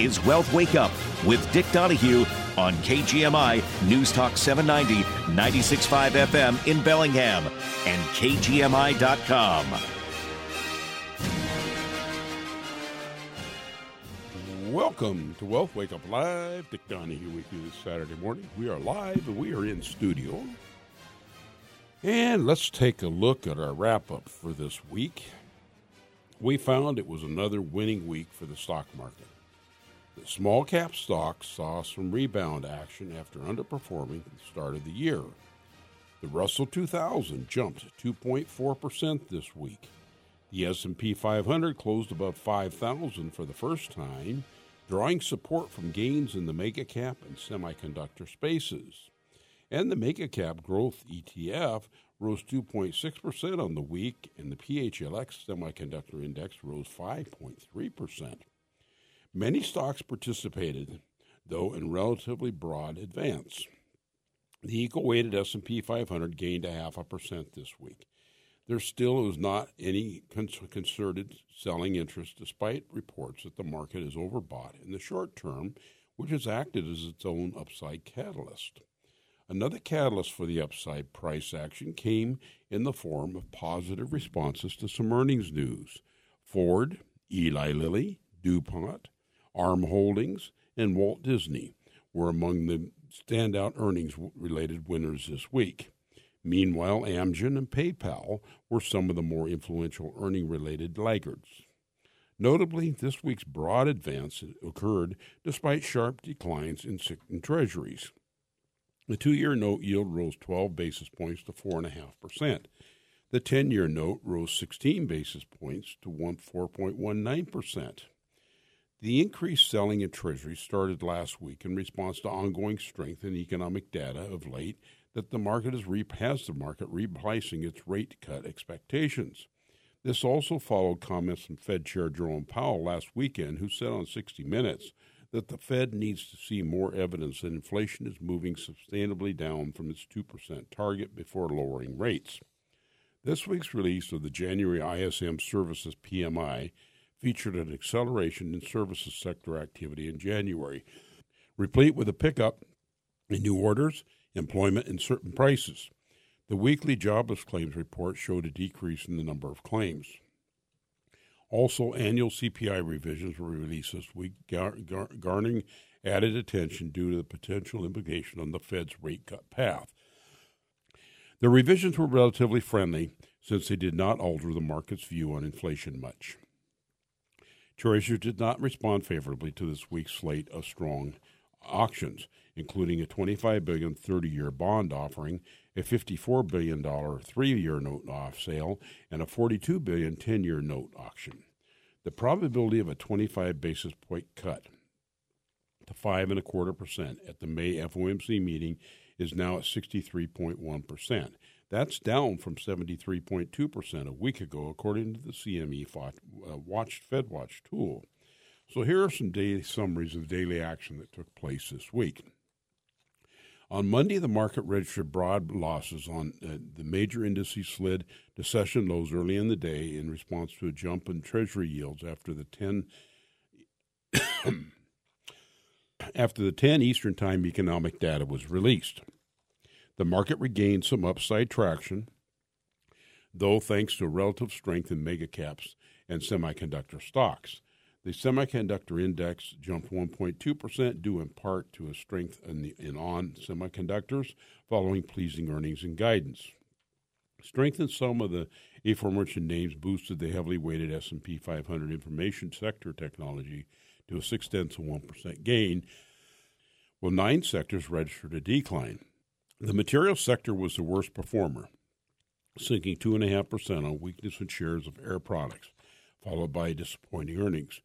is Wealth Wake Up with Dick Donahue on KGMI News Talk 790, 96.5 FM in Bellingham and KGMI.com. Welcome to Wealth Wake Up Live. Dick Donahue with you this Saturday morning. We are live and we are in studio. And let's take a look at our wrap up for this week. We found it was another winning week for the stock market. Small cap stocks saw some rebound action after underperforming at the start of the year. The Russell 2000 jumped 2.4% this week. The S&P 500 closed above 5,000 for the first time, drawing support from gains in the mega cap and semiconductor spaces. And the mega cap growth ETF rose 2.6% on the week, and the PHLX semiconductor index rose 5.3%. Many stocks participated, though in relatively broad advance. The equal-weighted S&P 500 gained a half a percent this week. There still is not any concerted selling interest, despite reports that the market is overbought in the short term, which has acted as its own upside catalyst. Another catalyst for the upside price action came in the form of positive responses to some earnings news. Ford, Eli Lilly, DuPont, ARM Holdings, and Walt Disney were among the standout earnings related winners this week. Meanwhile, Amgen and PayPal were some of the more influential earning related laggards. Notably, this week's broad advance occurred despite sharp declines in, in treasuries. The two year note yield rose 12 basis points to 4.5%. The 10 year note rose 16 basis points to 4.19%. The increased selling in Treasuries started last week in response to ongoing strength in economic data of late that the market has, re- has the market repricing its rate cut expectations. This also followed comments from Fed Chair Jerome Powell last weekend, who said on 60 Minutes that the Fed needs to see more evidence that inflation is moving substantially down from its 2% target before lowering rates. This week's release of the January ISM Services PMI featured an acceleration in services sector activity in January, replete with a pickup in new orders, employment, and certain prices. The weekly jobless claims report showed a decrease in the number of claims. Also, annual CPI revisions were released this week, gar- gar- garnering added attention due to the potential implication on the Fed's rate cut path. The revisions were relatively friendly since they did not alter the market's view on inflation much. Treasuries did not respond favorably to this week's slate of strong auctions, including a $25 billion 30-year bond offering, a 54 billion dollar 3-year note off sale, and a $42 billion 10-year note auction. The probability of a 25 basis point cut to five and a quarter percent at the May FOMC meeting is now at 63.1 percent. That's down from 73.2% a week ago, according to the CME uh, Watch FedWatch tool. So here are some daily summaries of the daily action that took place this week. On Monday, the market registered broad losses on uh, the major indices slid to session lows early in the day in response to a jump in Treasury yields after the 10 after the 10 Eastern Time economic data was released. The market regained some upside traction, though thanks to relative strength in megacaps and semiconductor stocks. The semiconductor index jumped 1.2%, due in part to a strength in, the, in on semiconductors following pleasing earnings and guidance. Strength in some of the aforementioned names boosted the heavily weighted S&P 500 information sector technology to a six tenths of one percent gain, while nine sectors registered a decline. The material sector was the worst performer, sinking 2.5% on weakness in shares of Air Products, followed by disappointing earnings.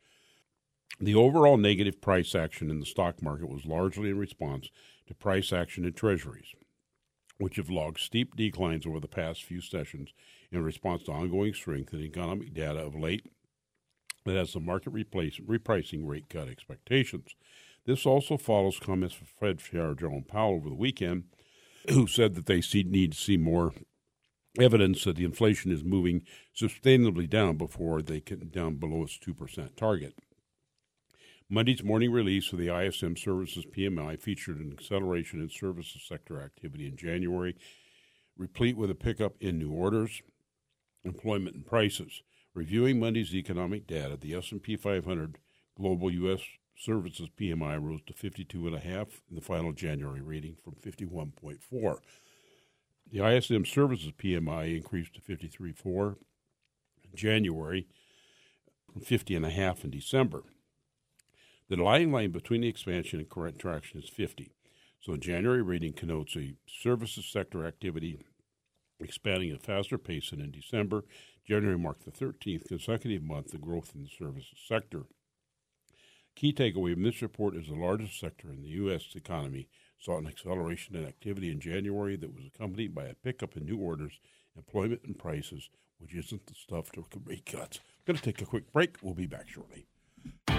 The overall negative price action in the stock market was largely in response to price action in treasuries, which have logged steep declines over the past few sessions in response to ongoing strength in economic data of late that has the market repricing rate cut expectations. This also follows comments from Fed Chair Jerome Powell over the weekend who said that they see, need to see more evidence that the inflation is moving sustainably down before they get down below its 2% target. Monday's morning release of the ISM Services PMI featured an acceleration in services sector activity in January, replete with a pickup in new orders, employment, and prices. Reviewing Monday's economic data, the S&P 500 global U.S. services PMI rose to 52.5 in the final January reading from 51.4. The ISM services PMI increased to 53.4 in January from 50.5 in December. The line line between the expansion and contraction is 50. So the January reading connotes a services sector activity expanding at a faster pace than in December. January marked the 13th consecutive month of growth in the services sector. Key takeaway from this report is the largest sector in the U.S. economy saw an acceleration in activity in January that was accompanied by a pickup in new orders, employment, and prices, which isn't the stuff to rate cuts. Going to take a quick break. We'll be back shortly.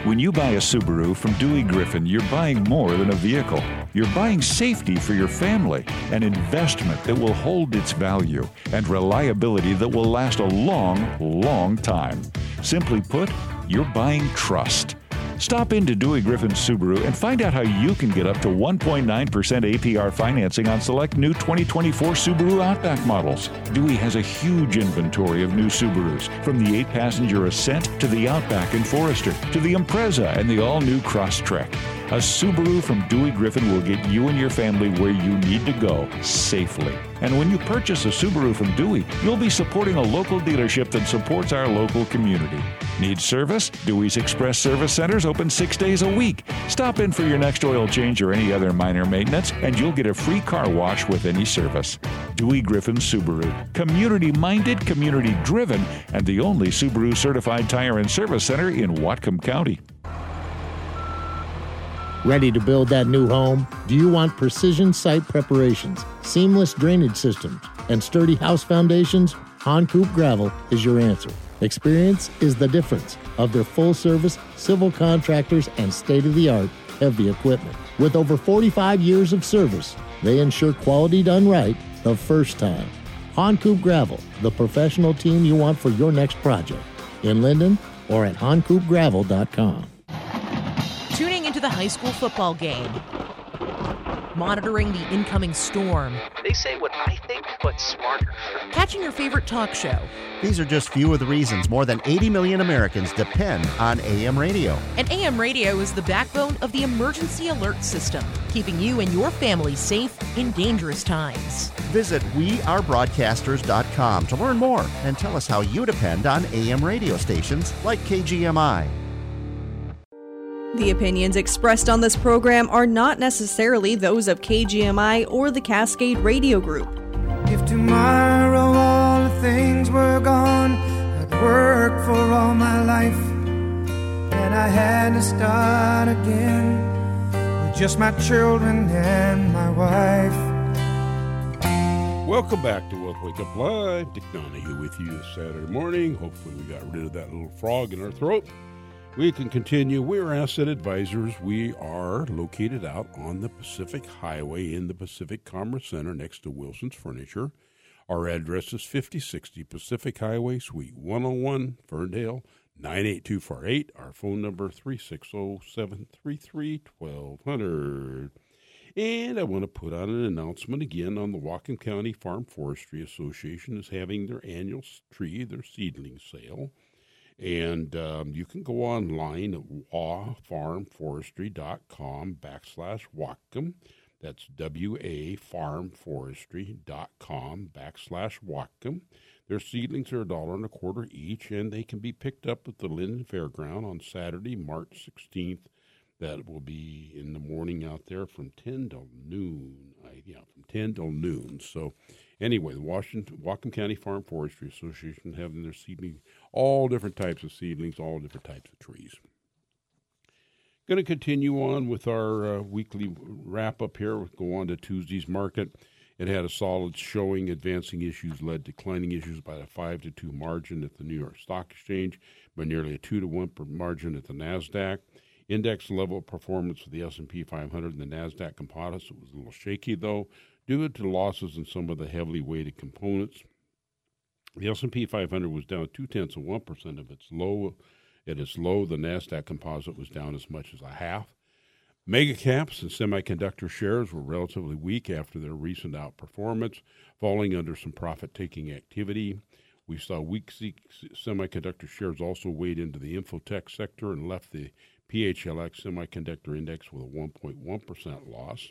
When you buy a Subaru from Dewey Griffin, you're buying more than a vehicle. You're buying safety for your family, an investment that will hold its value, and reliability that will last a long, long time. Simply put, you're buying trust. Stop into Dewey Griffin Subaru and find out how you can get up to 1.9% APR financing on select new 2024 Subaru Outback models. Dewey has a huge inventory of new Subarus, from the 8 passenger Ascent to the Outback and Forester to the Impreza and the all new Crosstrek. A Subaru from Dewey Griffin will get you and your family where you need to go safely. And when you purchase a Subaru from Dewey, you'll be supporting a local dealership that supports our local community. Need service? Dewey's Express Service Centers open six days a week. Stop in for your next oil change or any other minor maintenance, and you'll get a free car wash with any service. Dewey Griffin Subaru. Community minded, community driven, and the only Subaru certified tire and service center in Whatcom County. Ready to build that new home? Do you want precision site preparations, seamless drainage systems, and sturdy house foundations? Honcoop Gravel is your answer. Experience is the difference of their full service civil contractors and state of the art heavy equipment. With over 45 years of service, they ensure quality done right the first time. Honcoop Gravel, the professional team you want for your next project. In Lynden or at honcoopgravel.com tuning into the high school football game, monitoring the incoming storm. They say what I think, but smarter. Catching your favorite talk show. These are just few of the reasons more than 80 million Americans depend on AM radio. And AM radio is the backbone of the emergency alert system, keeping you and your family safe in dangerous times. Visit wearebroadcasters.com to learn more and tell us how you depend on AM radio stations like KGMI. The opinions expressed on this program are not necessarily those of KGMI or the Cascade Radio Group. If tomorrow all the things were gone, I'd work for all my life, and I had to start again with just my children and my wife. Welcome back to Wealth Wake Up Live. Dick Donahue with you this Saturday morning. Hopefully, we got rid of that little frog in our throat. We can continue. We're Asset Advisors. We are located out on the Pacific Highway in the Pacific Commerce Center next to Wilson's Furniture. Our address is 5060 Pacific Highway, Suite 101, Ferndale, 98248. Our phone number 360-733-1200. And I want to put out an announcement again on the Whatcom County Farm Forestry Association is having their annual tree, their seedling sale. And um, you can go online at wafarmforestry.com backslash Whatcom. That's W-A farmforestry.com backslash Whatcom. Their seedlings are a dollar and a quarter each, and they can be picked up at the Lynden Fairground on Saturday, March 16th. That will be in the morning out there from 10 till noon. I, yeah, from 10 till noon. So Anyway, the Washington Whatcom County Farm Forestry Association having their seedling, all different types of seedlings, all different types of trees. Going to continue on with our uh, weekly wrap up here. We'll go on to Tuesday's market. It had a solid showing. Advancing issues led declining issues by a five to two margin at the New York Stock Exchange, by nearly a two to one margin at the Nasdaq. Index level performance for the S&P 500 and the Nasdaq Composites was a little shaky though due to losses in some of the heavily weighted components. The S&P 500 was down two tenths of one percent of its low At its low, the NASDAQ composite was down as much as a half. Mega caps and semiconductor shares were relatively weak after their recent outperformance, falling under some profit taking activity. We saw weak semiconductor shares also weighed into the infotech sector and left the PHLX semiconductor index with a 1.1% loss.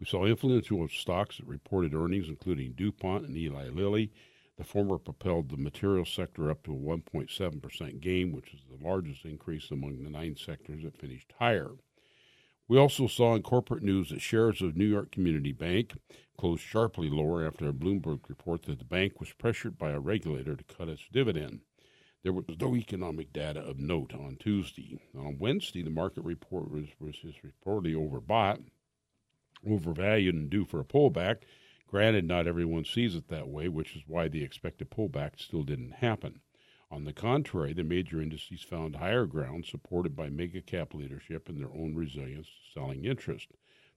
We saw influential stocks that reported earnings, including DuPont and Eli Lilly. The former propelled the materials sector up to a 1.7% gain, which is the largest increase among the nine sectors that finished higher. We also saw in corporate news that shares of New York Community Bank closed sharply lower after a Bloomberg report that the bank was pressured by a regulator to cut its dividend. There was no economic data of note on Tuesday. On Wednesday, the market report was, was reportedly overbought, overvalued, and due for a pullback. Granted, not everyone sees it that way, which is why the expected pullback still didn't happen. On the contrary, the major indices found higher ground supported by mega cap leadership and their own resilience selling interest.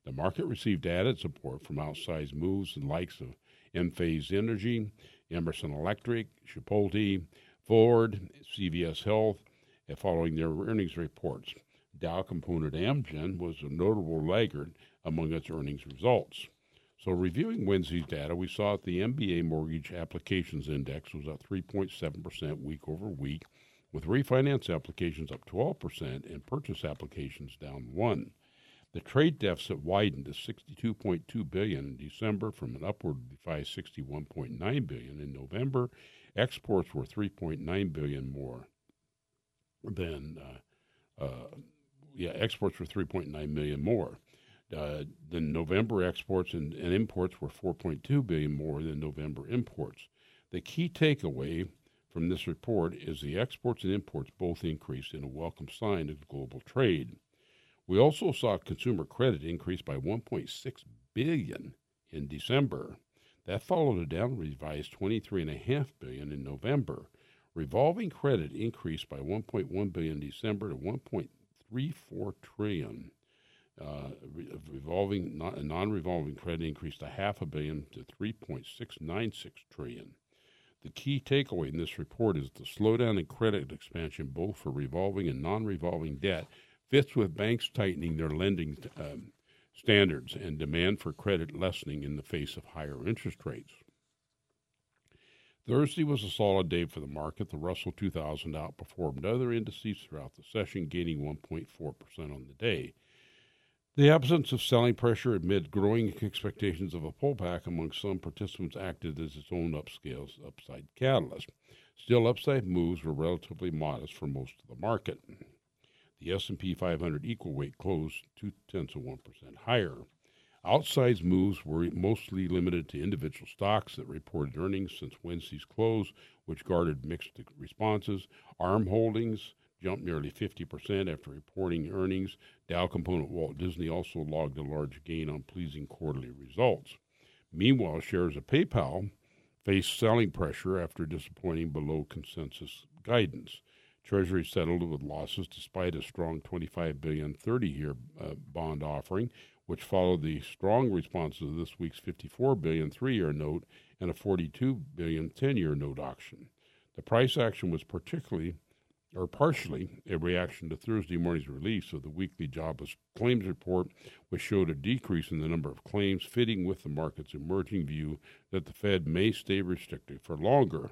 The market received added support from outsized moves and likes of Enphase Energy, Emerson Electric, Chipotle, Ford, CVS Health, following their earnings reports. Dow component Amgen was a notable laggard among its earnings results. So, reviewing Wednesday's data, we saw that the MBA Mortgage Applications Index was up 3.7% week over week, with refinance applications up 12% and purchase applications down 1. The trade deficit widened to 62.2 billion in December from an upward 561.9 billion in November. Exports were 3.9 billion more than uh, uh, yeah, exports were 3.9 million more. Uh, the November exports and, and imports were 4.2 billion more than November imports. The key takeaway from this report is the exports and imports both increased in a welcome sign of global trade. We also saw consumer credit increase by 1.6 billion in December. That followed a down revised 23.5 billion in November. Revolving credit increased by 1.1 billion in December to 1.34 trillion uh, revolving non-revolving credit increased a half a billion to 3.696 trillion. The key takeaway in this report is the slowdown in credit expansion, both for revolving and non-revolving debt, fits with banks tightening their lending um, standards and demand for credit lessening in the face of higher interest rates. Thursday was a solid day for the market. The Russell 2000 outperformed other indices throughout the session, gaining 1.4% on the day. The absence of selling pressure amid growing expectations of a pullback among some participants acted as its own upscale upside catalyst. Still, upside moves were relatively modest for most of the market. The S&P 500 equal weight closed two tenths of one percent higher. Outsized moves were mostly limited to individual stocks that reported earnings since Wednesday's close, which garnered mixed responses. ARM Holdings jumped nearly 50% after reporting earnings. Dow component Walt Disney also logged a large gain on pleasing quarterly results. Meanwhile, shares of PayPal faced selling pressure after disappointing below consensus guidance. Treasury settled with losses despite a strong 25 billion 30-year uh, bond offering, which followed the strong responses of this week's 54 billion 3-year note and a 42 billion 10-year note auction. The price action was particularly or partially a reaction to Thursday morning's release of the weekly jobless claims report, which showed a decrease in the number of claims, fitting with the market's emerging view that the Fed may stay restrictive for longer.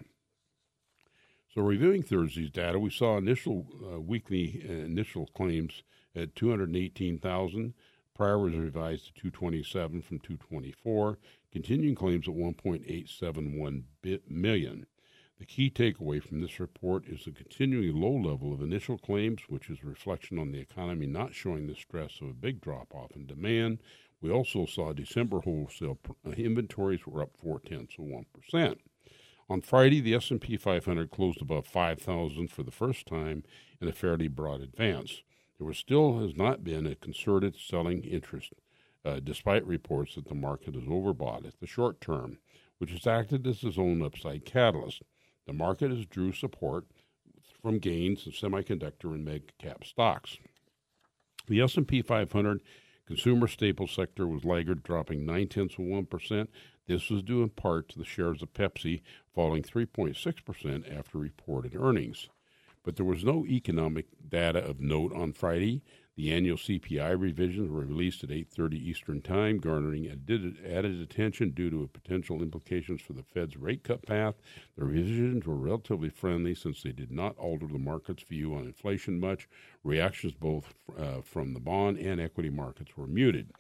So, reviewing Thursday's data, we saw initial uh, weekly uh, initial claims at 218,000. Prior was revised to 227 from 224. Continuing claims at 1.871 million. The key takeaway from this report is the continuing low level of initial claims, which is a reflection on the economy not showing the stress of a big drop off in demand. We also saw December wholesale uh, inventories were up four tenths of one percent. On Friday, the S&P 500 closed above 5,000 for the first time in a fairly broad advance. There still has not been a concerted selling interest, uh, despite reports that the market is overbought at the short term, which has acted as its own upside catalyst. The market has drew support from gains in semiconductor and mega cap stocks. The S&P 500 consumer staple sector was laggard, dropping nine tenths of one percent. This was due in part to the shares of Pepsi falling 3.6 percent after reported earnings. But there was no economic data of note on Friday. The annual CPI revisions were released at 8:30 Eastern Time, garnering added attention due to potential implications for the Fed's rate cut path. The revisions were relatively friendly since they did not alter the market's view on inflation much. Reactions both uh, from the bond and equity markets were muted.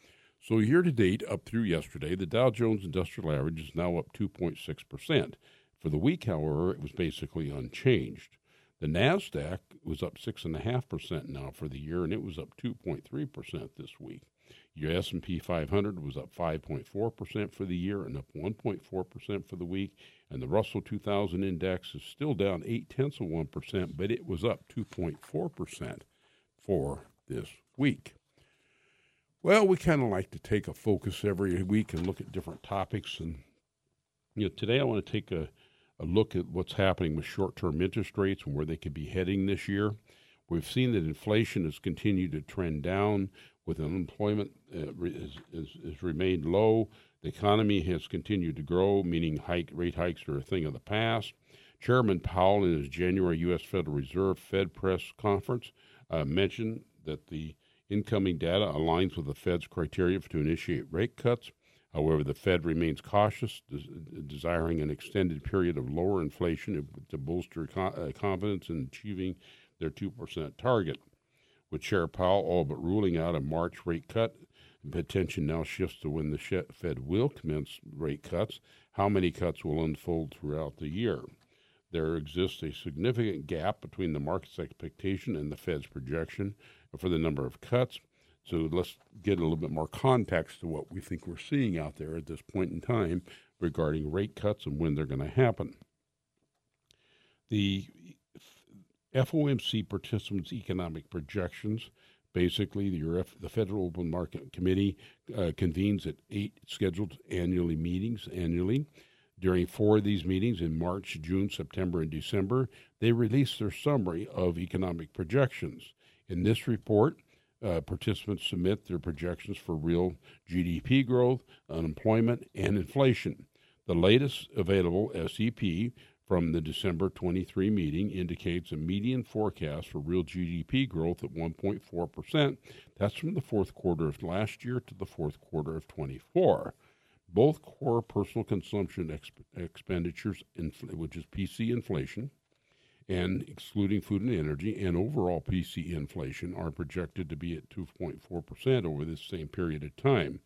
So year to date, up through yesterday, the Dow Jones Industrial Average is now up 2.6 percent. For the week, however, it was basically unchanged. The Nasdaq was up six and a half percent now for the year, and it was up two point three percent this week. Your S and P 500 was up 5.4 percent for the year and up 1.4 percent for the week. And the Russell 2000 index is still down eight tenths of one percent, but it was up 2.4 percent for this week. Well, we kind of like to take a focus every week and look at different topics. And you know, today I want to take a a look at what's happening with short term interest rates and where they could be heading this year. We've seen that inflation has continued to trend down, with unemployment uh, remained low. The economy has continued to grow, meaning hike, rate hikes are a thing of the past. Chairman Powell, in his January U.S. Federal Reserve Fed press conference, uh, mentioned that the incoming data aligns with the Fed's criteria to initiate rate cuts. However, the Fed remains cautious, des- desiring an extended period of lower inflation to bolster co- uh, confidence in achieving their 2% target. With Chair Powell all but ruling out a March rate cut, attention now shifts to when the Fed will commence rate cuts. How many cuts will unfold throughout the year? There exists a significant gap between the market's expectation and the Fed's projection for the number of cuts. So let's get a little bit more context to what we think we're seeing out there at this point in time regarding rate cuts and when they're going to happen. The FOMC participants' economic projections. Basically, the, the Federal Open Market Committee uh, convenes at eight scheduled annually meetings annually. During four of these meetings in March, June, September, and December, they release their summary of economic projections. In this report, uh, participants submit their projections for real GDP growth, unemployment, and inflation. The latest available SEP from the December 23 meeting indicates a median forecast for real GDP growth at 1.4%. That's from the fourth quarter of last year to the fourth quarter of 24. Both core personal consumption exp- expenditures, infl- which is PC inflation, and excluding food and energy, and overall PC inflation are projected to be at 2.4% over this same period of time.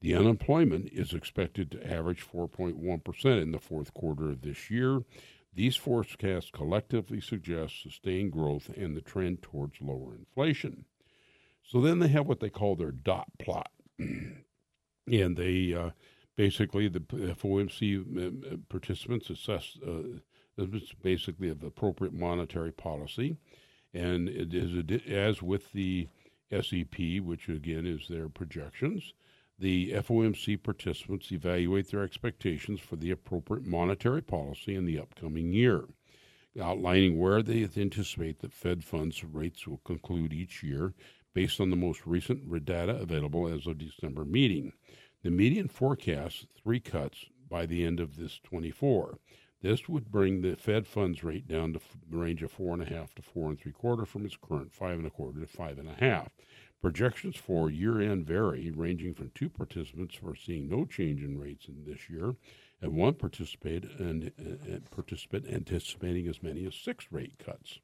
The unemployment is expected to average 4.1% in the fourth quarter of this year. These forecasts collectively suggest sustained growth and the trend towards lower inflation. So then they have what they call their dot plot. and they uh, basically, the FOMC uh, participants assess uh, it's basically of appropriate monetary policy, and it is as with the SEP, which again is their projections. The FOMC participants evaluate their expectations for the appropriate monetary policy in the upcoming year, outlining where they anticipate that Fed funds rates will conclude each year based on the most recent data available as of December meeting. The median forecasts three cuts by the end of this 24. This would bring the Fed funds rate down to the range of four and a half to four and three quarter from its current five and a quarter to five and a half. Projections for year end vary, ranging from two participants foreseeing no change in rates in this year, and one participate and, uh, participant anticipating as many as six rate cuts.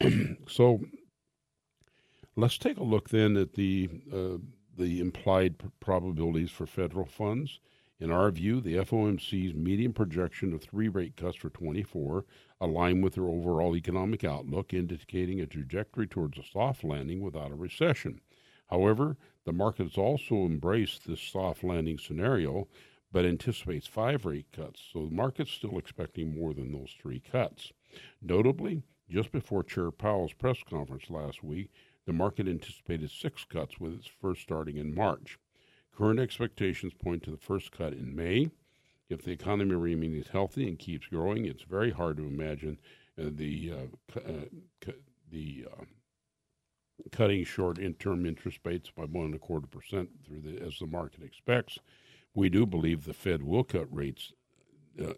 so let's take a look then at the uh, the implied probabilities for federal funds. In our view, the FOMC's median projection of three rate cuts for 24 align with their overall economic outlook, indicating a trajectory towards a soft landing without a recession. However, the market has also embraced this soft landing scenario, but anticipates five rate cuts, so the market's still expecting more than those three cuts. Notably, just before Chair Powell's press conference last week, the market anticipated six cuts, with its first starting in March. Current expectations point to the first cut in May. If the economy remains healthy and keeps growing, it's very hard to imagine uh, the uh, uh, cu- the uh, cutting short interim interest rates by one and a quarter percent through the as the market expects. We do believe the Fed will cut rates uh,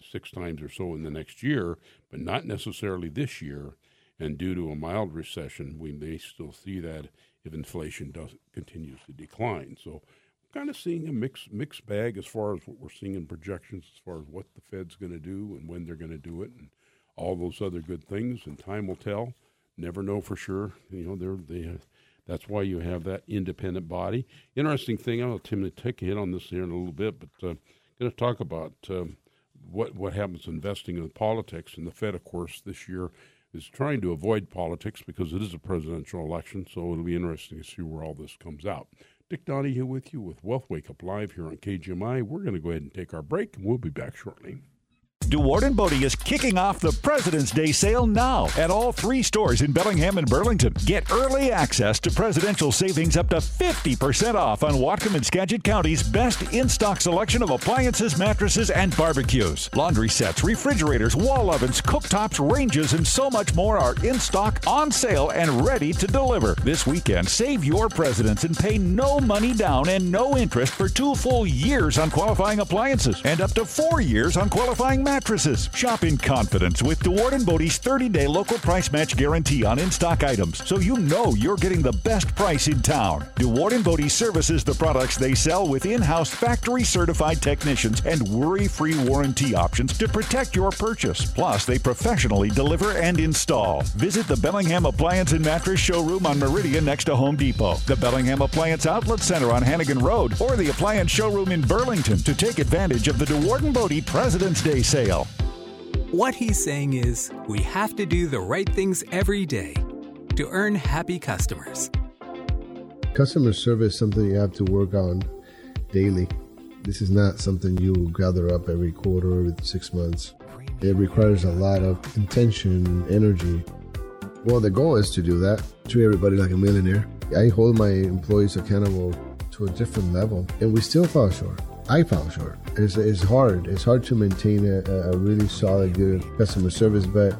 six times or so in the next year, but not necessarily this year. And due to a mild recession, we may still see that if inflation does continues to decline. So, we're kind of seeing a mix mixed bag as far as what we're seeing in projections, as far as what the Fed's going to do and when they're going to do it, and all those other good things. And time will tell. Never know for sure. You know, they're they. That's why you have that independent body. Interesting thing. I'll Tim to take a hit on this here in a little bit, but uh, going to talk about. Um, what what happens investing in politics. And the Fed, of course, this year is trying to avoid politics because it is a presidential election. So it'll be interesting to see where all this comes out. Dick Donahue with you with Wealth Wake Up Live here on KGMI. We're going to go ahead and take our break, and we'll be back shortly. DeWaard and Bode is kicking off the President's Day sale now at all three stores in Bellingham and Burlington. Get early access to presidential savings up to 50% off on Whatcom and Skagit County's best in stock selection of appliances, mattresses, and barbecues. Laundry sets, refrigerators, wall ovens, cooktops, ranges, and so much more are in stock, on sale, and ready to deliver. This weekend, save your presidents and pay no money down and no interest for two full years on qualifying appliances and up to four years on qualifying mattresses mattresses. Shop in confidence with DeWaard and Bode's 30-day local price match guarantee on in-stock items, so you know you're getting the best price in town. DeWaard and Bode services the products they sell with in-house factory-certified technicians and worry-free warranty options to protect your purchase. Plus, they professionally deliver and install. Visit the Bellingham Appliance and Mattress Showroom on Meridian next to Home Depot, the Bellingham Appliance Outlet Center on Hannegan Road, or the Appliance Showroom in Burlington to take advantage of the DeWaard and Bode President's Day sale sale. What he's saying is, we have to do the right things every day to earn happy customers. Customer service is something you have to work on daily. This is not something you gather up every quarter or six months. It requires a lot of intention and energy. Well, the goal is to do that, treat everybody like a millionaire. I hold my employees accountable to a different level, and we still fall short. I fall short. It's, it's hard. It's hard to maintain a, a really solid, good customer service, but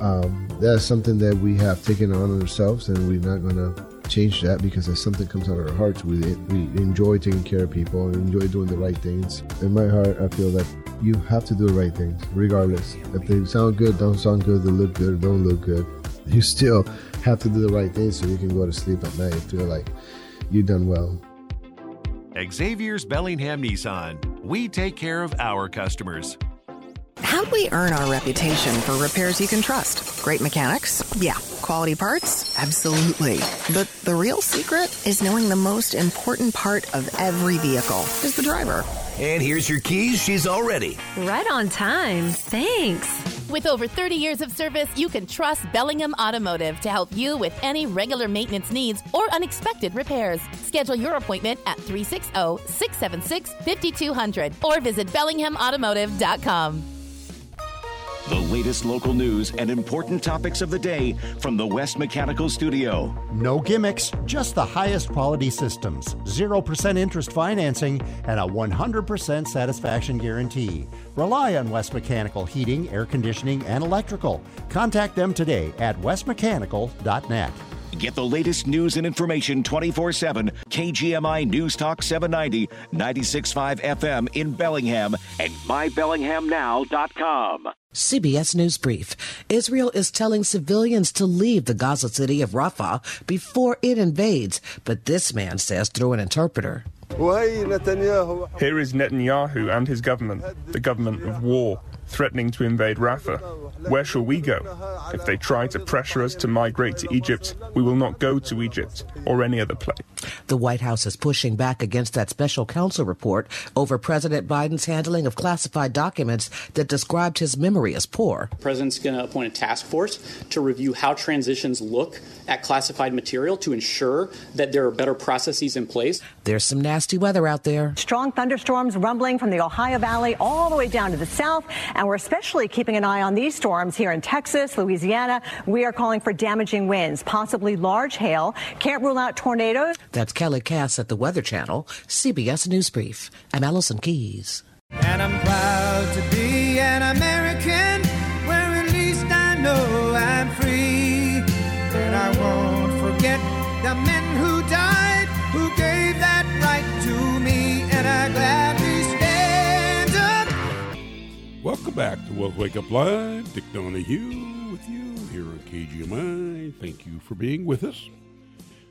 um, that's something that we have taken on ourselves, and we're not going to change that because it's something comes out of our hearts. We, we enjoy taking care of people, enjoy doing the right things. In my heart, I feel that you have to do the right things, regardless. If they sound good, don't sound good, they look good, don't look good. You still have to do the right things so you can go to sleep at night and feel like you've done well. Xavier's Bellingham Nissan. We take care of our customers. How do we earn our reputation for repairs you can trust? Great mechanics? Yeah. Quality parts? Absolutely. But the real secret is knowing the most important part of every vehicle is the driver. And here's your keys. She's all ready. Right on time. Thanks. With over 30 years of service, you can trust Bellingham Automotive to help you with any regular maintenance needs or unexpected repairs. Schedule your appointment at 360 676 5200 or visit BellinghamAutomotive.com. The latest local news and important topics of the day from the West Mechanical Studio. No gimmicks, just the highest quality systems, 0% interest financing, and a 100% satisfaction guarantee. Rely on West Mechanical Heating, Air Conditioning, and Electrical. Contact them today at westmechanical.net. Get the latest news and information 24 7. KGMI News Talk 790, 96.5 FM in Bellingham and mybellinghamnow.com. CBS News Brief. Israel is telling civilians to leave the Gaza city of Rafah before it invades, but this man says through an interpreter. Here is Netanyahu and his government, the government of war, threatening to invade Rafah. Where shall we go? If they try to pressure us to migrate to Egypt, we will not go to Egypt or any other place. The White House is pushing back against that special counsel report over President Biden's handling of classified documents that described his memory as poor. The president's going to appoint a task force to review how transitions look at classified material to ensure that there are better processes in place. There's some nasty weather out there. Strong thunderstorms rumbling from the Ohio Valley all the way down to the south, and we're especially keeping an eye on these storms here in Texas, Louisiana. We are calling for damaging winds, possibly large hail. Can't rule out tornadoes. That's Kelly Cass at the Weather Channel, CBS News Brief. I'm Allison Keyes. And I'm proud to be an American back to Wealth Wake Up Live. Dick Donahue with you here on KGMI. Thank you for being with us.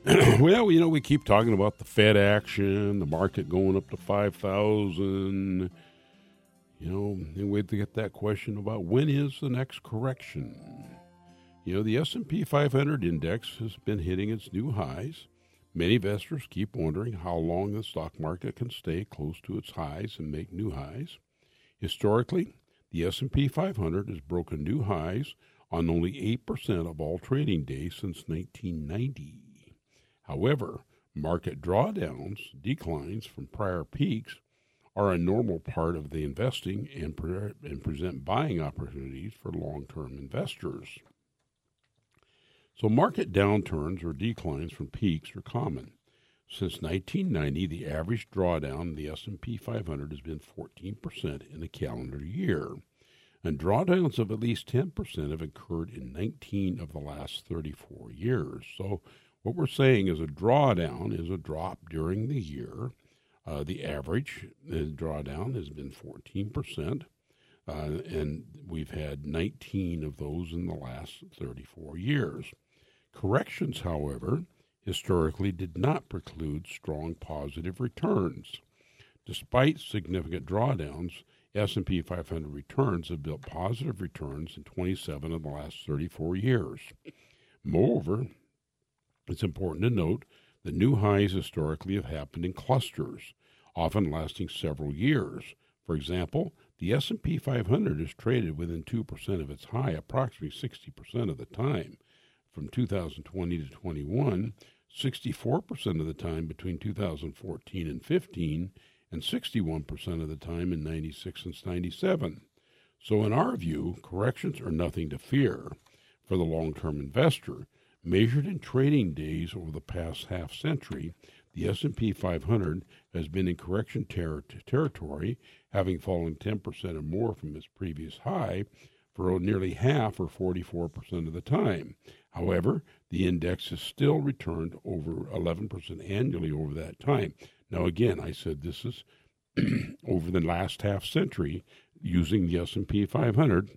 well, you know, we keep talking about the Fed action, the market going up to 5,000. You know, and we get that question about when is the next correction? You know, the S&P 500 index has been hitting its new highs. Many investors keep wondering how long the stock market can stay close to its highs and make new highs. Historically, the S&P 500 has broken new highs on only 8% of all trading days since 1990. However, market drawdowns, declines from prior peaks, are a normal part of the investing and, pre- and present buying opportunities for long term investors. So, market downturns or declines from peaks are common. Since 1990, the average drawdown in the S&P 500 has been 14% in a calendar year, and drawdowns of at least 10% have occurred in 19 of the last 34 years. So, what we're saying is a drawdown is a drop during the year. Uh, the average uh, drawdown has been 14%, uh, and we've had 19 of those in the last 34 years. Corrections, however, historically did not preclude strong positive returns. Despite significant drawdowns, S&P 500 returns have built positive returns in 27 of the last 34 years. Moreover, it's important to note that new highs historically have happened in clusters, often lasting several years. For example, the S&P 500 is traded within 2% of its high approximately 60% of the time. From 2020 to 21, 64% of the time between 2014 and 15, and 61% of the time in 96 and 97. So in our view, corrections are nothing to fear for the long-term investor Measured in trading days over the past half century, the S&P 500 has been in correction ter- territory, having fallen 10% or more from its previous high for nearly half or 44% of the time. However, the index has still returned over 11% annually over that time. Now again, I said this is over the last half century using the S&P 500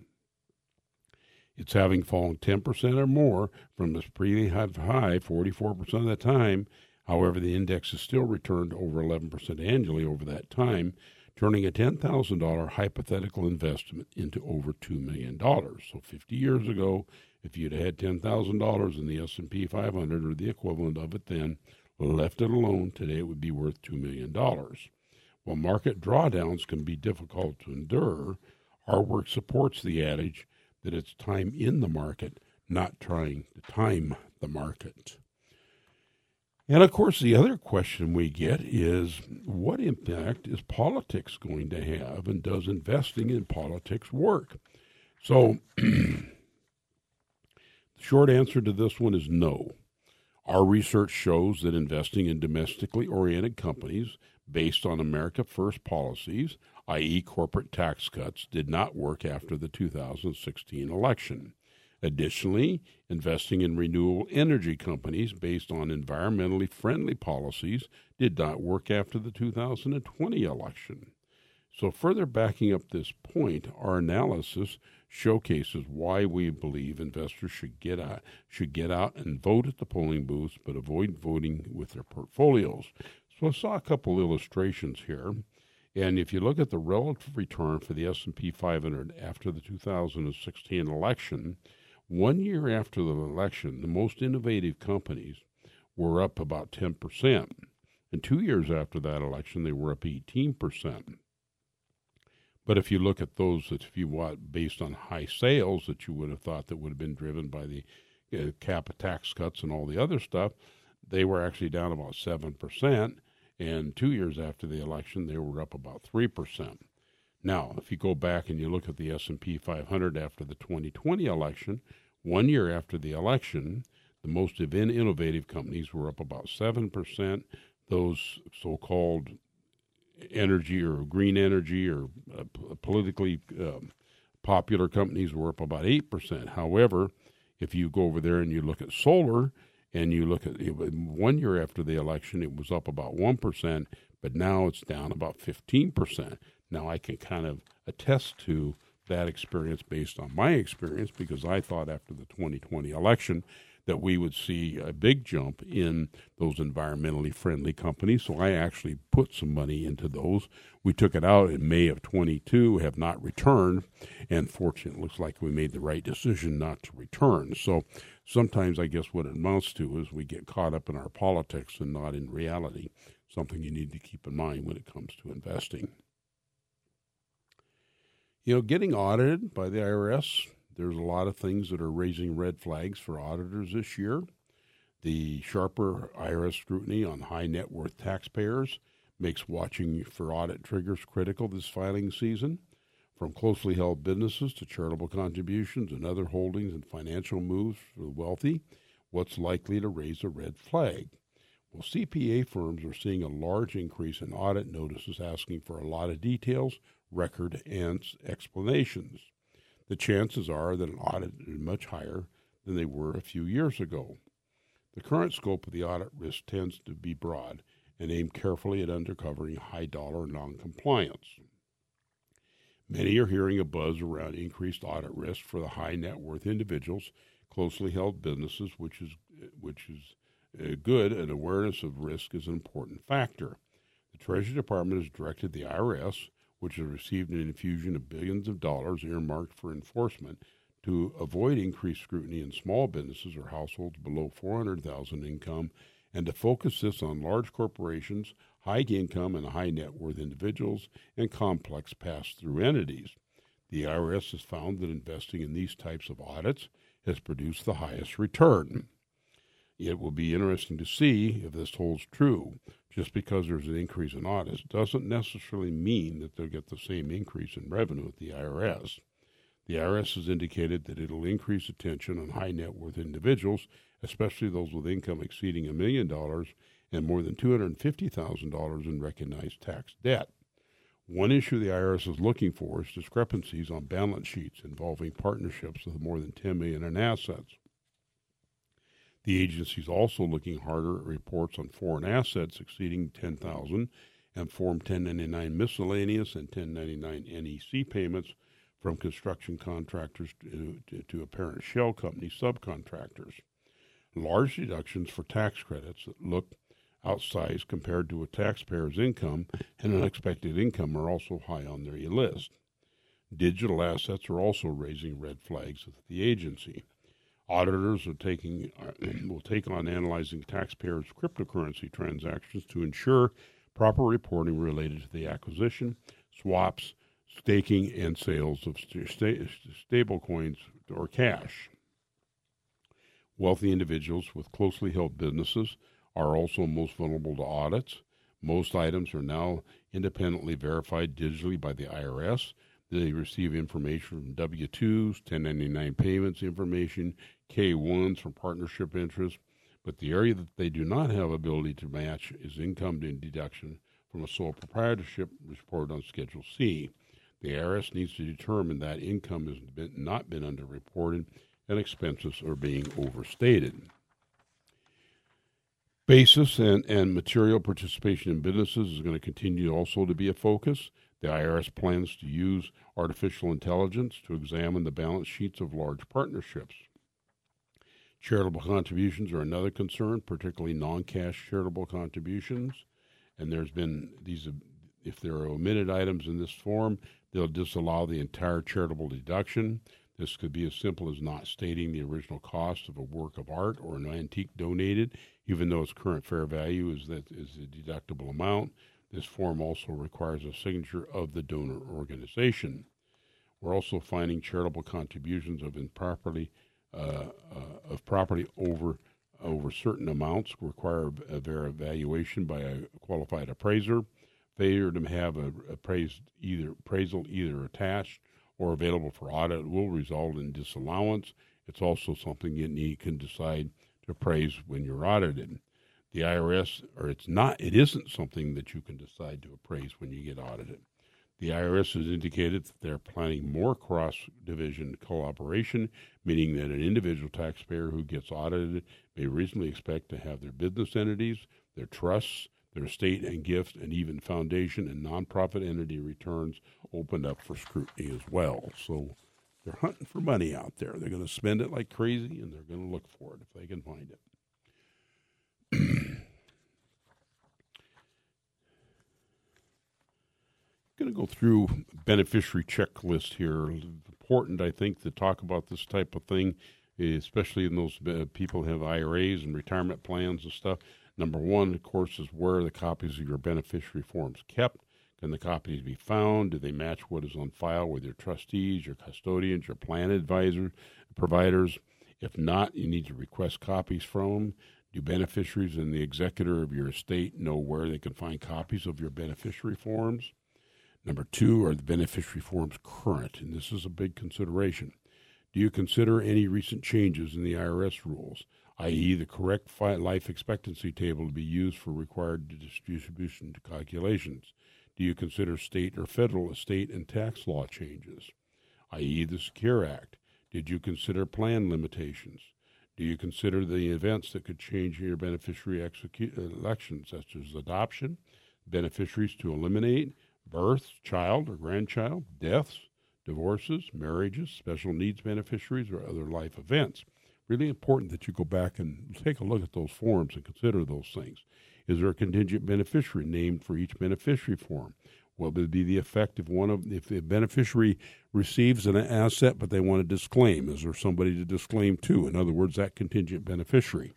it's having fallen 10% or more from its pre high high 44% of the time. However, the index has still returned over 11% annually over that time, turning a $10,000 hypothetical investment into over $2 million. So 50 years ago, if you'd had $10,000 in the S&P 500 or the equivalent of it then, left it alone, today it would be worth $2 million. While market drawdowns can be difficult to endure, our work supports the adage that it's time in the market, not trying to time the market. And of course, the other question we get is what impact is politics going to have, and does investing in politics work? So, short answer to this one is no. Our research shows that investing in domestically oriented companies based on America First policies i.e., corporate tax cuts, did not work after the 2016 election. Additionally, investing in renewable energy companies based on environmentally friendly policies did not work after the 2020 election. So, further backing up this point, our analysis showcases why we believe investors should get out, should get out and vote at the polling booths, but avoid voting with their portfolios. So, I saw a couple illustrations here. And if you look at the relative return for the S&P 500 after the 2016 election, one year after the election, the most innovative companies were up about 10%. And two years after that election, they were up 18%. But if you look at those that, if you want, based on high sales that you would have thought that would have been driven by the uh, cap tax cuts and all the other stuff, they were actually down about 7%. And two years after the election, they were up about 3%. Now, if you go back and you look at the S&P 500 after the 2020 election, one year after the election, the most innovative companies were up about 7%. Those so-called energy or green energy or uh, politically um, popular companies were up about 8%. However, if you go over there and you look at solar, and you look at it, one year after the election, it was up about 1%, but now it's down about 15%. Now I can kind of attest to that experience based on my experience because I thought after the 2020 election that we would see a big jump in those environmentally friendly companies. So I actually put some money into those. We took it out in May of 22, have not returned, and fortunately, looks like we made the right decision not to return. So sometimes I guess what it amounts to is we get caught up in our politics and not in reality. Something you need to keep in mind when it comes to investing. You know, getting audited by the IRS there's a lot of things that are raising red flags for auditors this year. The sharper IRS scrutiny on high net worth taxpayers makes watching for audit triggers critical this filing season. From closely held businesses to charitable contributions and other holdings and financial moves for the wealthy, what's likely to raise a red flag? Well, CPA firms are seeing a large increase in audit notices asking for a lot of details, record, and explanations the chances are that an audit is much higher than they were a few years ago. The current scope of the audit risk tends to be broad and aimed carefully at uncovering high dollar noncompliance. Many are hearing a buzz around increased audit risk for the high net worth individuals, closely held businesses, which is which is uh, good, and awareness of risk is an important factor. The Treasury Department has directed the IRS which has received an infusion of billions of dollars earmarked for enforcement to avoid increased scrutiny in small businesses or households below 400,000 income and to focus this on large corporations, high income and high net worth individuals, and complex pass through entities. The IRS has found that investing in these types of audits has produced the highest return. It will be interesting to see if this holds true. Just because there's an increase in audits doesn't necessarily mean that they'll get the same increase in revenue at the IRS. The IRS has indicated that it'll increase attention on high net worth individuals, especially those with income exceeding a million dollars and more than $250,000 in recognized tax debt. One issue the IRS is looking for is discrepancies on balance sheets involving partnerships with more than 10 million in assets. The agency is also looking harder at reports on foreign assets exceeding 10,000 and Form 1099 miscellaneous and 1099 NEC payments from construction contractors to, to, to apparent shell company subcontractors. Large deductions for tax credits that look outsized compared to a taxpayer's income and unexpected income are also high on their list. Digital assets are also raising red flags at the agency. Auditors are taking will take on analyzing taxpayers' cryptocurrency transactions to ensure proper reporting related to the acquisition, swaps, staking, and sales of st- stable or cash. Wealthy individuals with closely held businesses are also most vulnerable to audits. Most items are now independently verified digitally by the IRS. They receive information from W 2s, 1099 payments information, K 1s from partnership interests, but the area that they do not have ability to match is income in deduction from a sole proprietorship reported on Schedule C. The IRS needs to determine that income has been, not been underreported and expenses are being overstated. Basis and, and material participation in businesses is going to continue also to be a focus. The IRS plans to use artificial intelligence to examine the balance sheets of large partnerships. Charitable contributions are another concern, particularly non-cash charitable contributions. And there's been these, if there are omitted items in this form, they'll disallow the entire charitable deduction. This could be as simple as not stating the original cost of a work of art or an antique donated, even though its current fair value is that is the deductible amount. This form also requires a signature of the donor organization. We're also finding charitable contributions of improperly uh, uh, of property over over certain amounts require a evaluation by a qualified appraiser. Failure to have a appraised either appraisal either attached or available for audit will result in disallowance. It's also something you need can decide to appraise when you're audited the IRS, or it's not, it isn't something that you can decide to appraise when you get audited. The IRS has indicated that they're planning more cross division cooperation, meaning that an individual taxpayer who gets audited may reasonably expect to have their business entities, their trusts, Their estate and gift and even foundation and nonprofit entity returns opened up for scrutiny as well. So they're hunting for money out there. They're going to spend it like crazy and they're going to look for it if they can find it. Going to go through beneficiary checklist here. Important, I think, to talk about this type of thing, especially in those uh, people have IRAs and retirement plans and stuff. Number one, of course, is where the copies of your beneficiary forms kept? Can the copies be found? Do they match what is on file with your trustees, your custodians, your plan advisor providers? If not, you need to request copies from them. Do beneficiaries and the executor of your estate know where they can find copies of your beneficiary forms? Number two, are the beneficiary forms current? And this is a big consideration. Do you consider any recent changes in the IRS rules, i.e., the correct life expectancy table to be used for required distribution calculations? Do you consider state or federal estate and tax law changes, i.e., the Secure Act? Did you consider plan limitations? Do you consider the events that could change your beneficiary execu- elections, such as adoption, beneficiaries to eliminate, births, child or grandchild, deaths, divorces, marriages, special needs beneficiaries, or other life events. Really important that you go back and take a look at those forms and consider those things. Is there a contingent beneficiary named for each beneficiary form? Will there be the effect if one of if the beneficiary receives an asset but they want to disclaim? Is there somebody to disclaim to? In other words, that contingent beneficiary.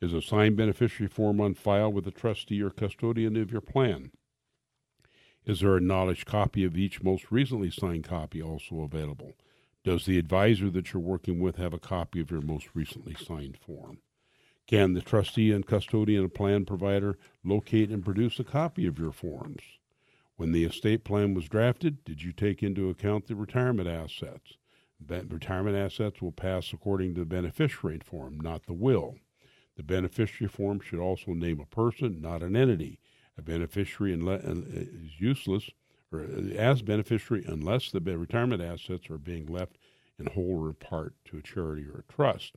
Is a signed beneficiary form on file with the trustee or custodian of your plan? Is there a knowledge copy of each most recently signed copy also available? Does the advisor that you're working with have a copy of your most recently signed form? Can the trustee and custodian and plan provider locate and produce a copy of your forms? When the estate plan was drafted, did you take into account the retirement assets? Retirement assets will pass according to the beneficiary form, not the will. The beneficiary form should also name a person, not an entity. A beneficiary is useless or as beneficiary unless the retirement assets are being left in whole or in part to a charity or a trust.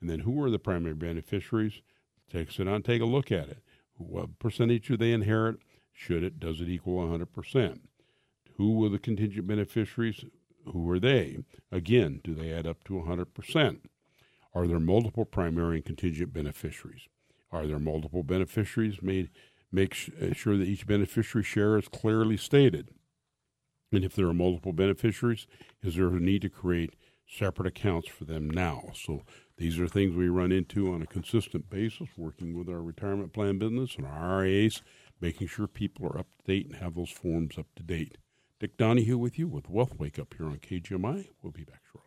And then who are the primary beneficiaries? Take sit down, take a look at it. What percentage do they inherit? Should it? Does it equal 100%? Who are the contingent beneficiaries? Who are they? Again, do they add up to 100%? Are there multiple primary and contingent beneficiaries? Are there multiple beneficiaries made make uh, sure that each beneficiary share is clearly stated. And if there are multiple beneficiaries, is there a need to create separate accounts for them now? So these are things we run into on a consistent basis, working with our retirement plan business and our RIAs, making sure people are up to date and have those forms up to date. Dick Donahue with you with Wealth Wake Up here on KGMI. We'll be back shortly.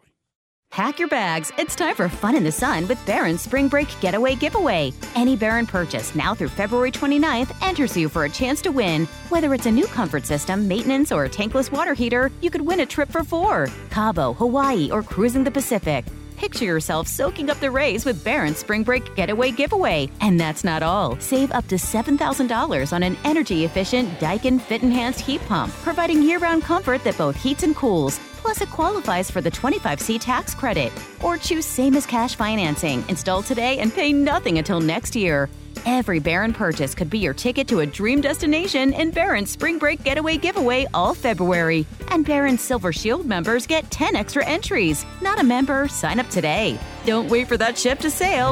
Pack your bags. It's time for fun in the sun with Barron's Spring Break Getaway Giveaway. Any Barron purchase now through February 29th enters you for a chance to win. Whether it's a new comfort system, maintenance, or a tankless water heater, you could win a trip for four. Cabo, Hawaii, or cruising the Pacific. Picture yourself soaking up the rays with Barron's Spring Break Getaway Giveaway. And that's not all. Save up to $7,000 on an energy efficient Daikin Fit Enhanced heat pump, providing year round comfort that both heats and cools. Plus, it qualifies for the 25C tax credit. Or choose same as cash financing. Install today and pay nothing until next year. Every Barron purchase could be your ticket to a dream destination in Barron's Spring Break Getaway Giveaway all February. And Barron's Silver Shield members get 10 extra entries. Not a member? Sign up today. Don't wait for that ship to sail.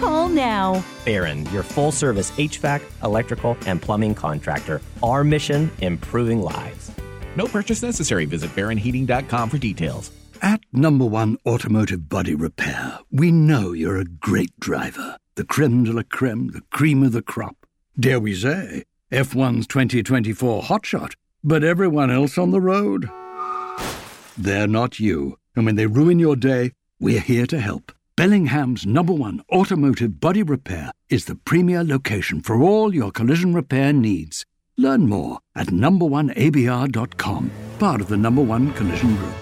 Call now. Barron, your full service HVAC, electrical, and plumbing contractor. Our mission improving lives. No purchase necessary. Visit BarronHeating.com for details. At Number One Automotive Body Repair, we know you're a great driver. The creme de la creme, the cream of the crop. Dare we say, F1's 2024 hotshot, but everyone else on the road? They're not you. And when they ruin your day, we're here to help. Bellingham's number one automotive body repair is the premier location for all your collision repair needs. Learn more at number1abr.com, part of the number one collision group.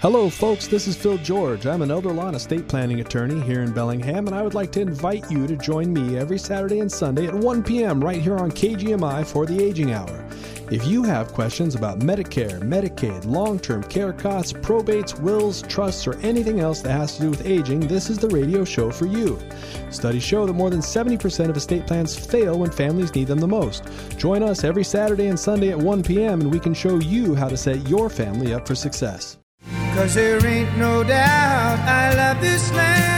Hello, folks. This is Phil George. I'm an elder law and estate planning attorney here in Bellingham, and I would like to invite you to join me every Saturday and Sunday at 1 p.m. right here on KGMI for the Aging Hour. If you have questions about Medicare, Medicaid, long term care costs, probates, wills, trusts, or anything else that has to do with aging, this is the radio show for you. Studies show that more than 70% of estate plans fail when families need them the most. Join us every Saturday and Sunday at 1 p.m., and we can show you how to set your family up for success. Cause there ain't no doubt I love this land.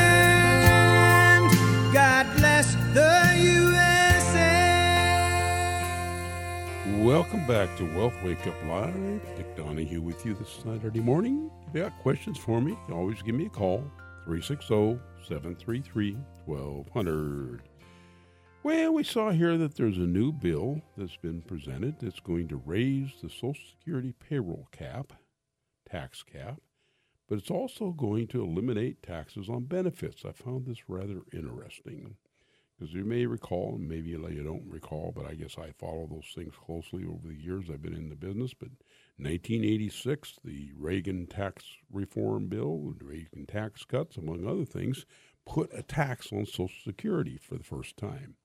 Welcome back to Wealth Wake Up Live. Dick Donahue with you this Saturday morning. If you got questions for me, always give me a call 360 733 1200. Well, we saw here that there's a new bill that's been presented that's going to raise the Social Security payroll cap, tax cap, but it's also going to eliminate taxes on benefits. I found this rather interesting because you may recall, maybe you don't recall, but I guess I follow those things closely over the years I've been in the business. But 1986, the Reagan tax reform bill, Reagan tax cuts, among other things, put a tax on Social Security for the first time.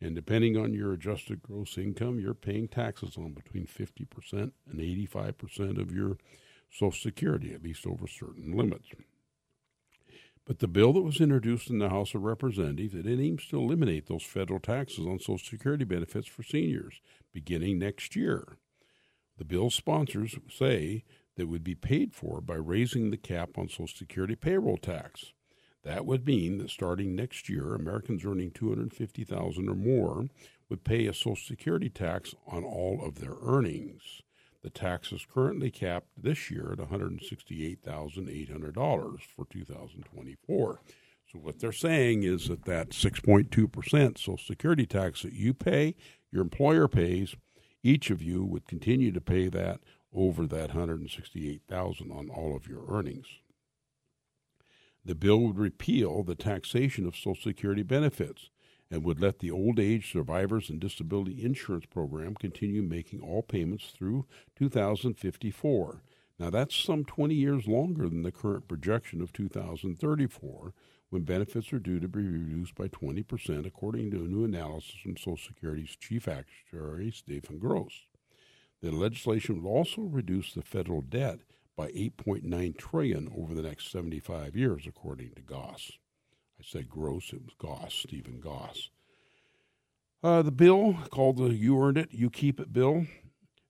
And depending on your adjusted gross income, you're paying taxes on between 50% and 85% of your Social Security, at least over certain limits. But the bill that was introduced in the House of Representatives, it aims to eliminate those federal taxes on Social Security benefits for seniors beginning next year. The bill's sponsors say that would be paid for by raising the cap on Social Security payroll tax. That would mean that starting next year, Americans earning 250,000 or more would pay a Social Security tax on all of their earnings. The tax is currently capped this year at $168,800 for 2024. So what they're saying is that that 6.2% Social Security tax that you pay, your employer pays, each of you would continue to pay that over that 168,000 on all of your earnings. The bill would repeal the taxation of Social Security benefits and would let the Old Age Survivors and Disability Insurance Program continue making all payments through 2054. Now, that's some 20 years longer than the current projection of 2034, when benefits are due to be reduced by 20%, according to a new analysis from Social Security's chief actuary, Stephen Gross. The legislation would also reduce the federal debt by 8.9 trillion over the next 75 years, according to Goss. Said gross, it was Goss, Stephen Goss. Uh, the bill called the You Earned It, You Keep It bill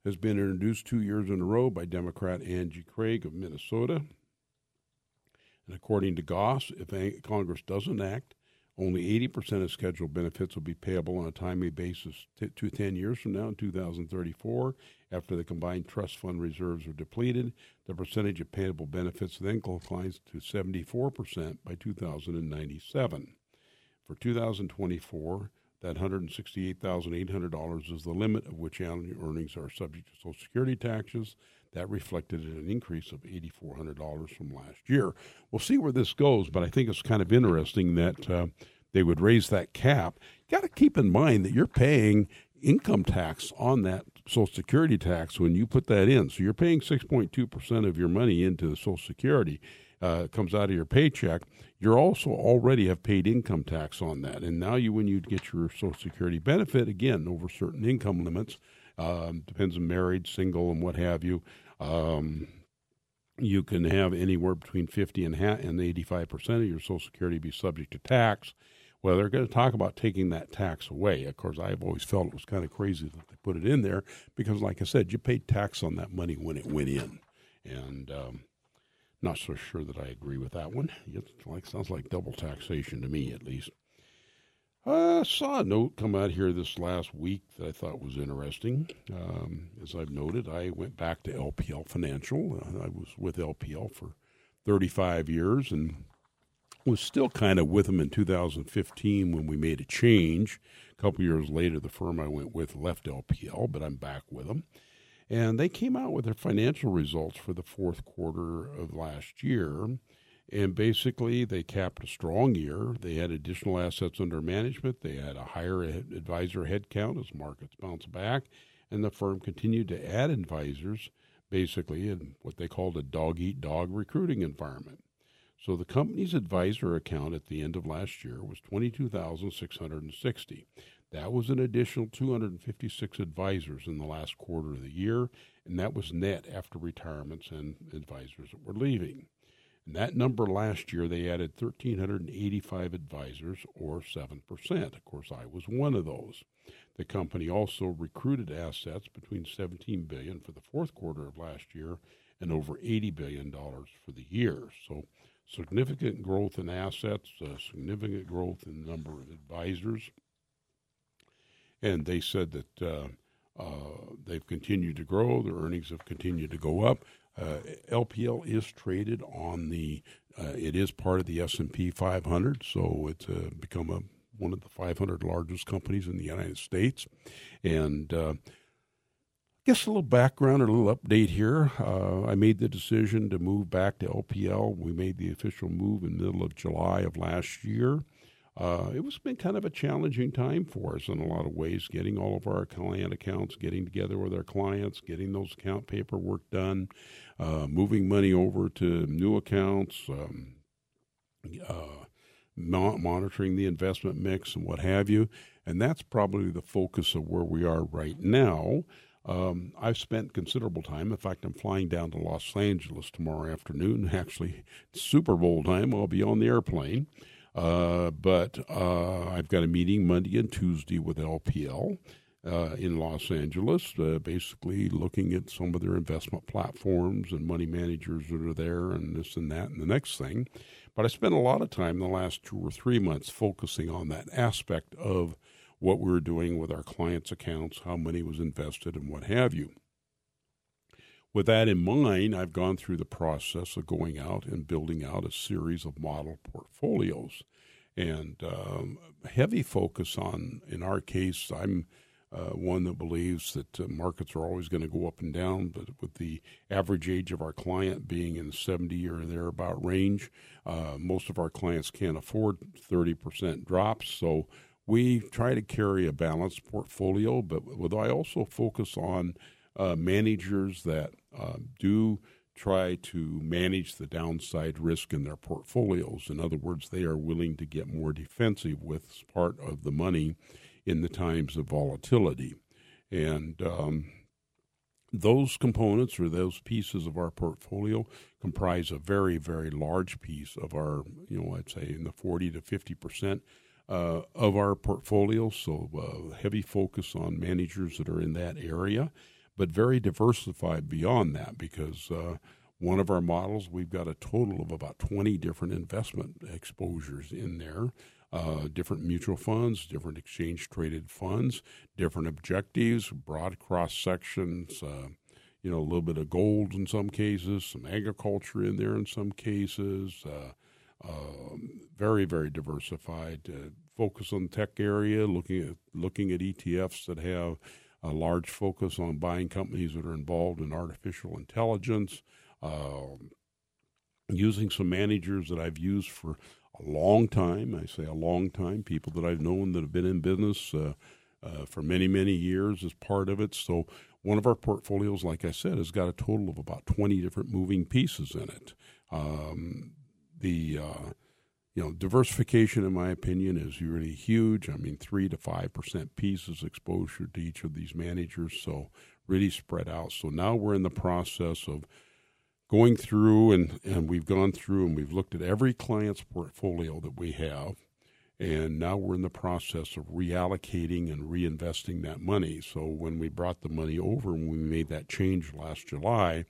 has been introduced two years in a row by Democrat Angie Craig of Minnesota. And according to Goss, if Congress doesn't act, only 80% of scheduled benefits will be payable on a timely basis t- to 10 years from now in 2034. After the combined trust fund reserves are depleted, the percentage of payable benefits then declines to 74% by 2097. For 2024, that $168,800 is the limit of which annual earnings are subject to Social Security taxes. That reflected an increase of $8,400 from last year. We'll see where this goes, but I think it's kind of interesting that uh, they would raise that cap. You got to keep in mind that you're paying income tax on that Social Security tax when you put that in. So you're paying 6.2% of your money into the Social Security. Uh, comes out of your paycheck. You're also already have paid income tax on that, and now you, when you get your Social Security benefit, again over certain income limits, um, depends on married, single, and what have you. Um, you can have anywhere between 50 and, and 85 percent of your Social Security be subject to tax. Well, they're going to talk about taking that tax away. Of course, I've always felt it was kind of crazy that they put it in there because, like I said, you paid tax on that money when it went in, and um, not so sure that I agree with that one. It like sounds like double taxation to me, at least. I saw a note come out here this last week that I thought was interesting. Um, as I've noted, I went back to LPL Financial. I was with LPL for 35 years and was still kind of with them in 2015 when we made a change. A couple years later, the firm I went with left LPL, but I'm back with them. And they came out with their financial results for the fourth quarter of last year. And basically, they capped a strong year. They had additional assets under management. They had a higher advisor headcount as markets bounced back. And the firm continued to add advisors, basically, in what they called a dog eat dog recruiting environment. So the company's advisor account at the end of last year was 22,660. That was an additional 256 advisors in the last quarter of the year, and that was net after retirements and advisors that were leaving. And that number last year, they added 1,385 advisors, or 7%. Of course, I was one of those. The company also recruited assets between 17 billion for the fourth quarter of last year and over 80 billion dollars for the year. So significant growth in assets, uh, significant growth in the number of advisors. And they said that uh, uh, they've continued to grow. Their earnings have continued to go up. Uh, LPL is traded on the. Uh, it is part of the S and P 500, so it's uh, become a one of the 500 largest companies in the United States. And uh, I guess a little background or a little update here. Uh, I made the decision to move back to LPL. We made the official move in the middle of July of last year. Uh, it was been kind of a challenging time for us in a lot of ways, getting all of our client accounts, getting together with our clients, getting those account paperwork done, uh, moving money over to new accounts, um, uh, mo- monitoring the investment mix and what have you. And that's probably the focus of where we are right now. Um, I've spent considerable time. In fact, I'm flying down to Los Angeles tomorrow afternoon. Actually, Super Bowl time. I'll be on the airplane. Uh, but uh, I've got a meeting Monday and Tuesday with LPL uh, in Los Angeles, uh, basically looking at some of their investment platforms and money managers that are there and this and that and the next thing. But I spent a lot of time the last two or three months focusing on that aspect of what we were doing with our clients' accounts, how money was invested, and what have you. With that in mind, I've gone through the process of going out and building out a series of model portfolios. And um, heavy focus on, in our case, I'm uh, one that believes that uh, markets are always going to go up and down, but with the average age of our client being in the 70 or thereabout range, uh, most of our clients can't afford 30% drops. So we try to carry a balanced portfolio, but I also focus on uh, managers that uh, do try to manage the downside risk in their portfolios. In other words, they are willing to get more defensive with part of the money in the times of volatility. And um, those components or those pieces of our portfolio comprise a very, very large piece of our, you know, I'd say in the 40 to 50 percent uh, of our portfolio. So, uh, heavy focus on managers that are in that area but very diversified beyond that because uh, one of our models, we've got a total of about 20 different investment exposures in there. Uh, different mutual funds, different exchange traded funds, different objectives, broad cross sections, uh, you know, a little bit of gold in some cases, some agriculture in there in some cases, uh, um, very, very diversified. Uh, focus on tech area, looking at looking at ETFs that have a large focus on buying companies that are involved in artificial intelligence, uh, using some managers that I've used for a long time. I say a long time, people that I've known that have been in business uh, uh, for many, many years as part of it. So, one of our portfolios, like I said, has got a total of about 20 different moving pieces in it. Um, the uh, you know, diversification, in my opinion, is really huge. I mean, three to five percent pieces exposure to each of these managers, so really spread out. So now we're in the process of going through, and and we've gone through and we've looked at every client's portfolio that we have, and now we're in the process of reallocating and reinvesting that money. So when we brought the money over, when we made that change last July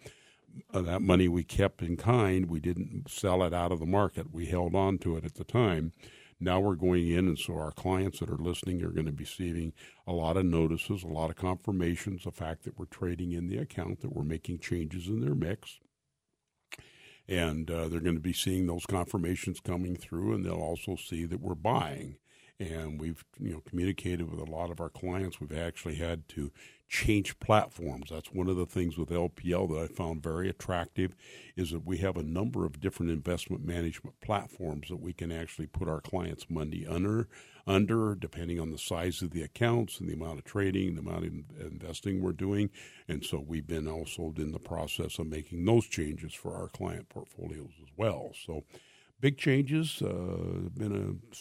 uh, that money we kept in kind. We didn't sell it out of the market. We held on to it at the time. Now we're going in, and so our clients that are listening are going to be receiving a lot of notices, a lot of confirmations, the fact that we're trading in the account, that we're making changes in their mix. And uh, they're going to be seeing those confirmations coming through, and they'll also see that we're buying and we've you know communicated with a lot of our clients. We've actually had to change platforms. That's one of the things with LPL that I found very attractive is that we have a number of different investment management platforms that we can actually put our clients' money under under depending on the size of the accounts and the amount of trading, the amount of investing we're doing. And so we've been also in the process of making those changes for our client portfolios as well. So big changes. Uh, been a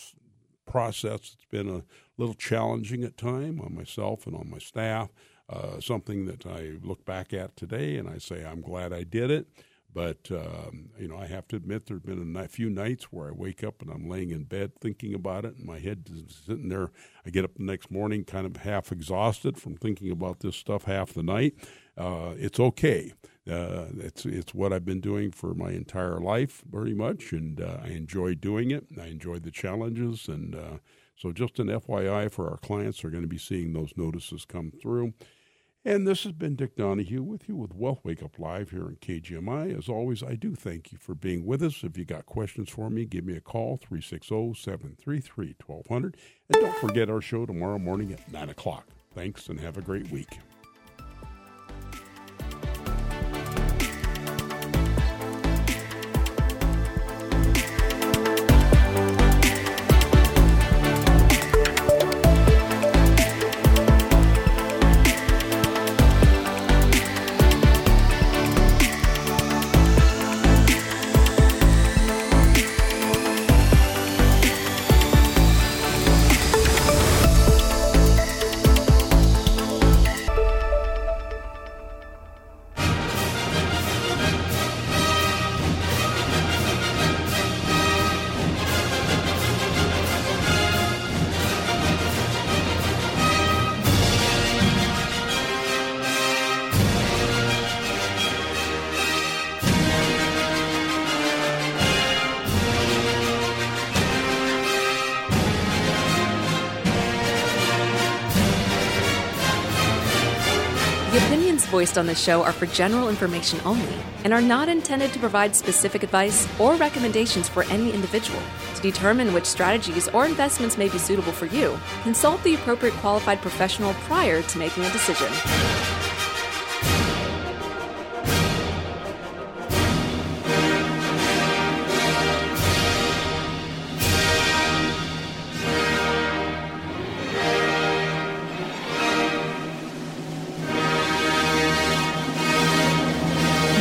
process. It's been a little challenging at time on myself and on my staff. Uh, something that I look back at today and I say I'm glad I did it. But um, you know, I have to admit there've been a few nights where I wake up and I'm laying in bed thinking about it, and my head is sitting there. I get up the next morning kind of half exhausted from thinking about this stuff half the night. Uh, it's okay. Uh, it's it's what I've been doing for my entire life, very much, and uh, I enjoy doing it. I enjoy the challenges, and uh, so just an FYI for our clients, are going to be seeing those notices come through. And this has been Dick Donahue with you with Wealth Wake Up Live here in KGMI. As always, I do thank you for being with us. If you got questions for me, give me a call, 360 733 1200. And don't forget our show tomorrow morning at 9 o'clock. Thanks and have a great week. Voiced on the show are for general information only and are not intended to provide specific advice or recommendations for any individual. To determine which strategies or investments may be suitable for you, consult the appropriate qualified professional prior to making a decision.